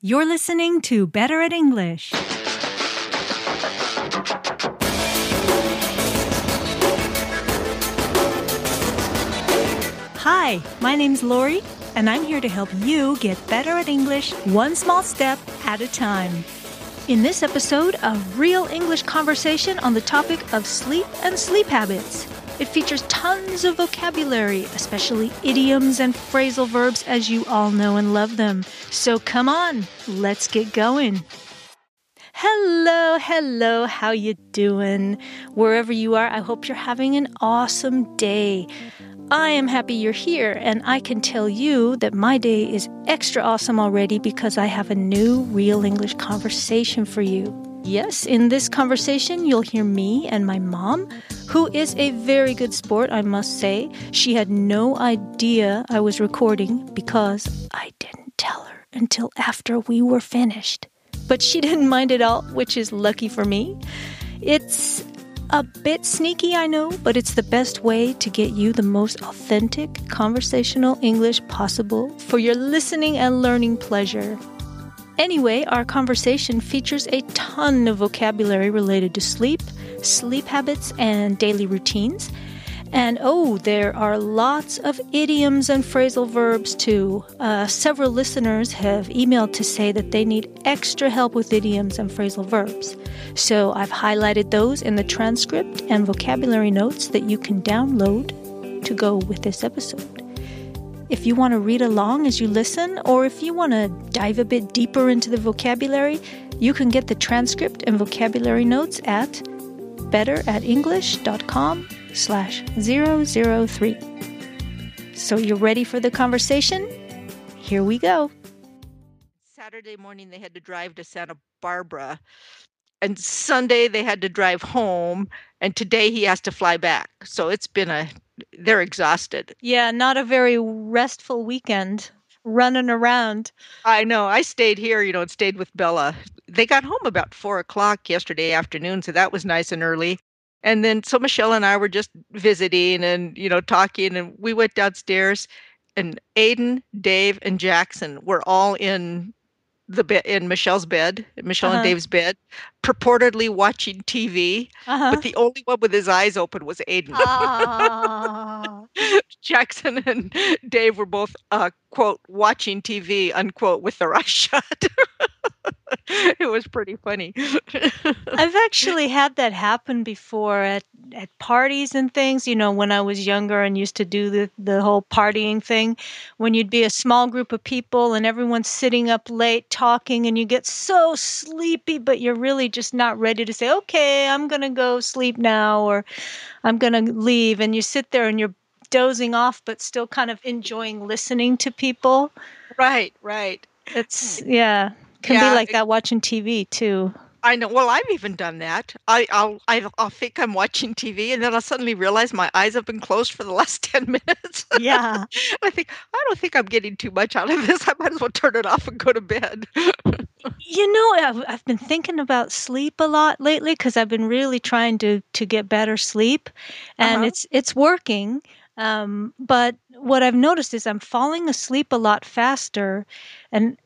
You're listening to Better at English. Hi, my name's Lori, and I'm here to help you get better at English one small step at a time. In this episode, a real English conversation on the topic of sleep and sleep habits. It features tons of vocabulary, especially idioms and phrasal verbs, as you all know and love them. So come on, let's get going. Hello, hello, how you doing? Wherever you are, I hope you're having an awesome day. I am happy you're here, and I can tell you that my day is extra awesome already because I have a new real English conversation for you. Yes, in this conversation, you'll hear me and my mom, who is a very good sport, I must say. She had no idea I was recording because I didn't tell her until after we were finished. But she didn't mind at all, which is lucky for me. It's a bit sneaky, I know, but it's the best way to get you the most authentic conversational English possible for your listening and learning pleasure. Anyway, our conversation features a ton of vocabulary related to sleep, sleep habits, and daily routines. And oh, there are lots of idioms and phrasal verbs too. Uh, several listeners have emailed to say that they need extra help with idioms and phrasal verbs. So I've highlighted those in the transcript and vocabulary notes that you can download to go with this episode. If you want to read along as you listen, or if you want to dive a bit deeper into the vocabulary, you can get the transcript and vocabulary notes at betteratenglish.com slash 003. So you're ready for the conversation? Here we go. Saturday morning they had to drive to Santa Barbara and Sunday they had to drive home and today he has to fly back. So it's been a they're exhausted. Yeah, not a very restful weekend running around. I know. I stayed here, you know, and stayed with Bella. They got home about four o'clock yesterday afternoon, so that was nice and early. And then so Michelle and I were just visiting and, you know, talking and we went downstairs and Aiden, Dave, and Jackson were all in the bed in Michelle's bed, Michelle Uh-huh. and Dave's bed, purportedly watching TV. Uh-huh. But the only one with his eyes open was Aiden. Jackson and Dave were both uh, quote watching TV unquote with their eyes shut. it was pretty funny. I've actually had that happen before at, at parties and things. You know, when I was younger and used to do the, the whole partying thing, when you'd be a small group of people and everyone's sitting up late talking and you get so sleepy, but you're really just not ready to say, okay, I'm going to go sleep now or I'm going to leave. And you sit there and you're dozing off, but still kind of enjoying listening to people. right, right. It's, hmm. yeah, can Yeah, be like it- that watching TV too. I know. Well, I've even done that. I, I'll, I'll, I'll think I'm watching TV, and then I'll suddenly realize my eyes have been closed for the last ten minutes. Yeah. I think I don't think I'm getting too much out of this. I might as well turn it off and go to bed. You know, I've, I've been thinking about sleep a lot lately because I've been really trying to to get better sleep, and Uh-huh. it's it's working. Um, but what I've noticed is I'm falling asleep a lot faster, and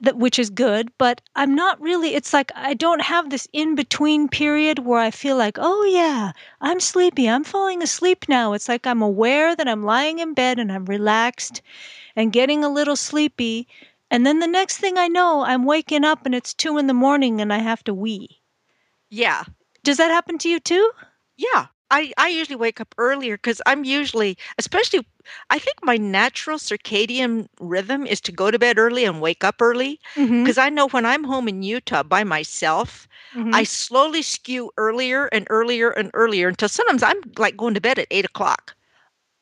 that which is good. But I'm not really. It's like I don't have this in between period where I feel like, oh yeah, I'm sleepy. I'm falling asleep now. It's like I'm aware that I'm lying in bed and I'm relaxed, and getting a little sleepy. And then the next thing I know, I'm waking up and it's two in the morning and I have to wee. yeah, Does that happen to you too? yeah. I, I usually wake up earlier because I'm usually, especially, I think my natural circadian rhythm is to go to bed early and wake up early. Mm-hmm. Because I know when I'm home in Utah by myself, I slowly skew earlier and earlier and earlier until sometimes I'm like going to bed at eight o'clock.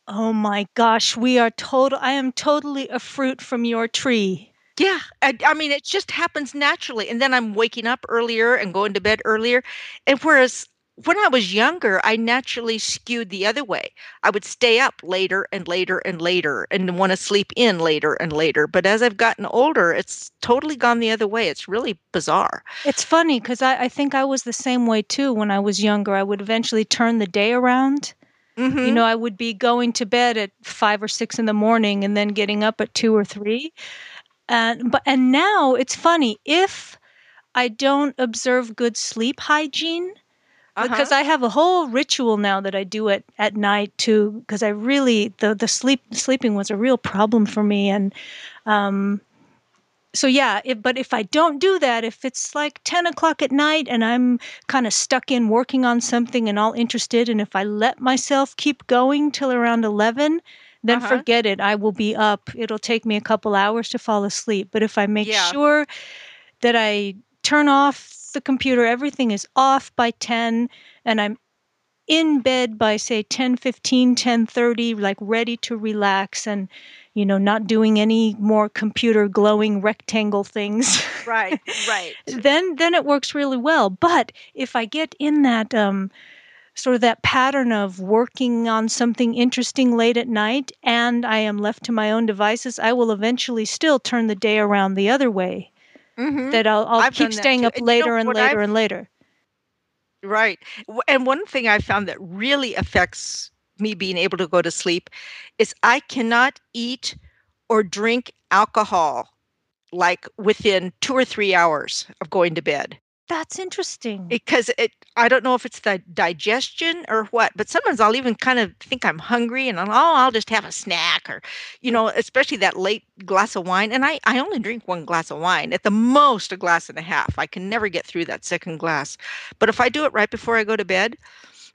oh my gosh, we are total. I am totally a fruit from your tree. Yeah, I, I mean, it just happens naturally. And then I'm waking up earlier and going to bed earlier. And whereas when I was younger, I naturally skewed the other way. I would stay up later and later and later and want to sleep in later and later. But as I've gotten older, it's totally gone the other way. It's really bizarre. It's funny because I, I think I was the same way too when I was younger. I would eventually turn the day around. hmm You know, I would be going to bed at five or six in the morning and then getting up at two or three. and but and now it's funny if I don't observe good sleep hygiene because Uh-huh. I have a whole ritual now that I do it at night too. Because I really the the sleep sleeping was a real problem for me, and um, so yeah. If, but if I don't do that, if it's like ten o'clock at night and I'm kind of stuck in working on something and all interested, and if I let myself keep going till around eleven. Then Uh-huh. forget it. I will be up. It'll take me a couple hours to fall asleep. But if I make Yeah. sure that I turn off the computer, everything is off by 10, and I'm in bed by say 10 15 10 30 like ready to relax and you know not doing any more computer glowing rectangle things. Right, right. then then it works really well. But if i get in that um sort of that pattern of working on something interesting late at night and i am left to my own devices i will eventually still turn the day around the other way Mhm. that i'll, I'll keep staying up And you know later and later I've- and later Right. And one thing I found that really affects me being able to go to sleep is I cannot eat or drink alcohol like within two or three hours of going to bed that's interesting. Because it i don't know if it's the digestion or what but sometimes i'll even kind of think i'm hungry and I'll, oh i'll just have a snack or you know especially that late glass of wine and i i only drink one glass of wine at the most a glass and a half. I can never get through that second glass. But if i do it right before i go to bed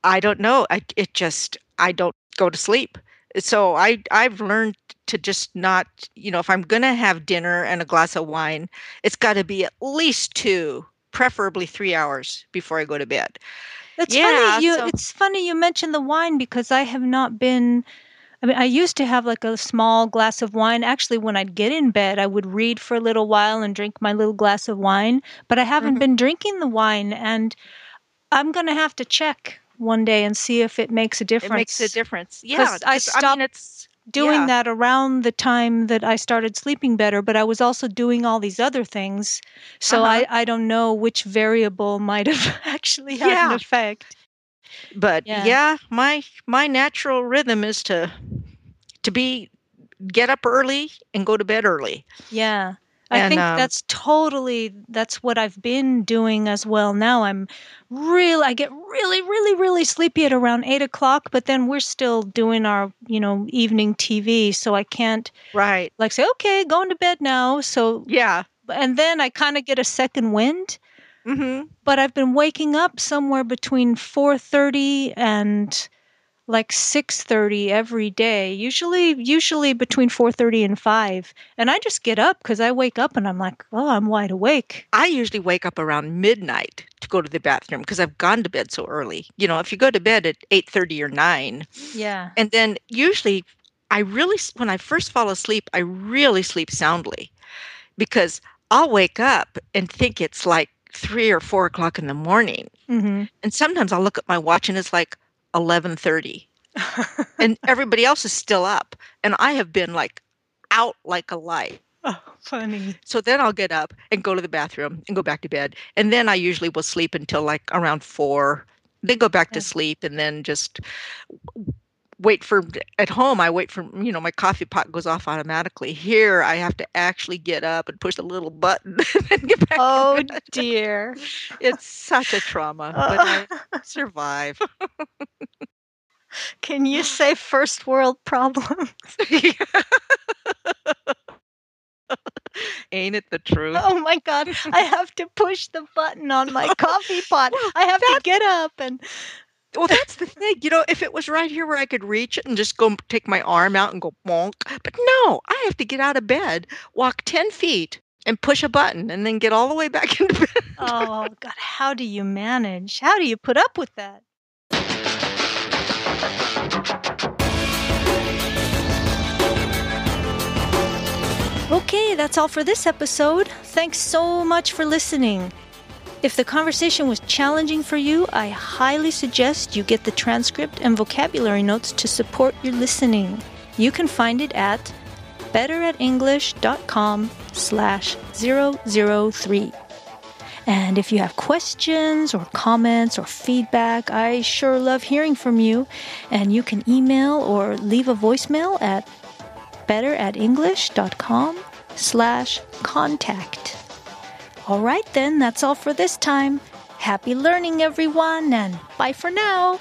i don't know I, it just i don't go to sleep. So i i've learned to just not you know if i'm going to have dinner and a glass of wine it's got to be at least two preferably three hours before I go to bed. It's Yeah, funny you so- it's funny you mentioned the wine because I have not been I mean I used to have like a small glass of wine. Actually when I'd get in bed I would read for a little while and drink my little glass of wine, but I haven't Mhm. been drinking the wine and I'm going to have to check one day and see if it makes a difference. It makes a difference. Yeah, I stopped mean, it's doing yeah. that around the time that I started sleeping better, but I was also doing all these other things. So Uh-huh. I, I don't know which variable might have actually had an effect. But Yeah. yeah. my my natural rhythm is to to be get up early and go to bed early. Yeah. I And, think um, that's totally that's what I've been doing as well. Now I'm real I get really, really, really sleepy at around eight o'clock, but then we're still doing our, you know, evening TV, so I can't Right. like say, okay, going to bed now. So Yeah. and then I kind of get a second wind. Mhm. but I've been waking up somewhere between 4:30 and like 6:30 every day. Usually usually between 4:30 and 5. And I just get up cuz I wake up and I'm like, "Oh, I'm wide awake." I usually wake up around midnight to go to the bathroom because I've gone to bed so early. You know, if you go to bed at 8:30 or 9, Yeah. and then usually I really when I first fall asleep, I really sleep soundly because I'll wake up and think it's like three or four o'clock in the morning. Mhm. And sometimes I'll look at my watch and it's like 11:30 and everybody else is still up and I have been like out like a light. oh, funny. So then I'll get up and go to the bathroom and go back to bed. And then I usually will sleep until like around 4. Then go back to oh. sleep and then just wait for at home I wait for you know my coffee pot goes off automatically. Here I have to actually get up and push the little button and get back. to Oh dear. It's such a trauma, but I survive. Can you say first world problem? Ain't it the truth? Oh my god, I have to push the button on my coffee pot. I have to get up and Well, that's the thing. You know, if it was right here where I could reach it and just go take my arm out and go bonk, but no, I have to get out of bed, walk 10 feet, and push a button and then get all the way back into bed. Oh God, how do you manage? How do you put up with that? Okay, that's all for this episode. Thanks so much for listening. If the conversation was challenging for you, I highly suggest you get the transcript and vocabulary notes to support your listening. You can find it at betteratenglish.com slash 003. And if you have questions or comments or feedback, I sure love hearing from you. And you can email or leave a voicemail at betteratenglish.com slash contact. All right, then, that's all for this time. Happy learning, everyone, and bye for now.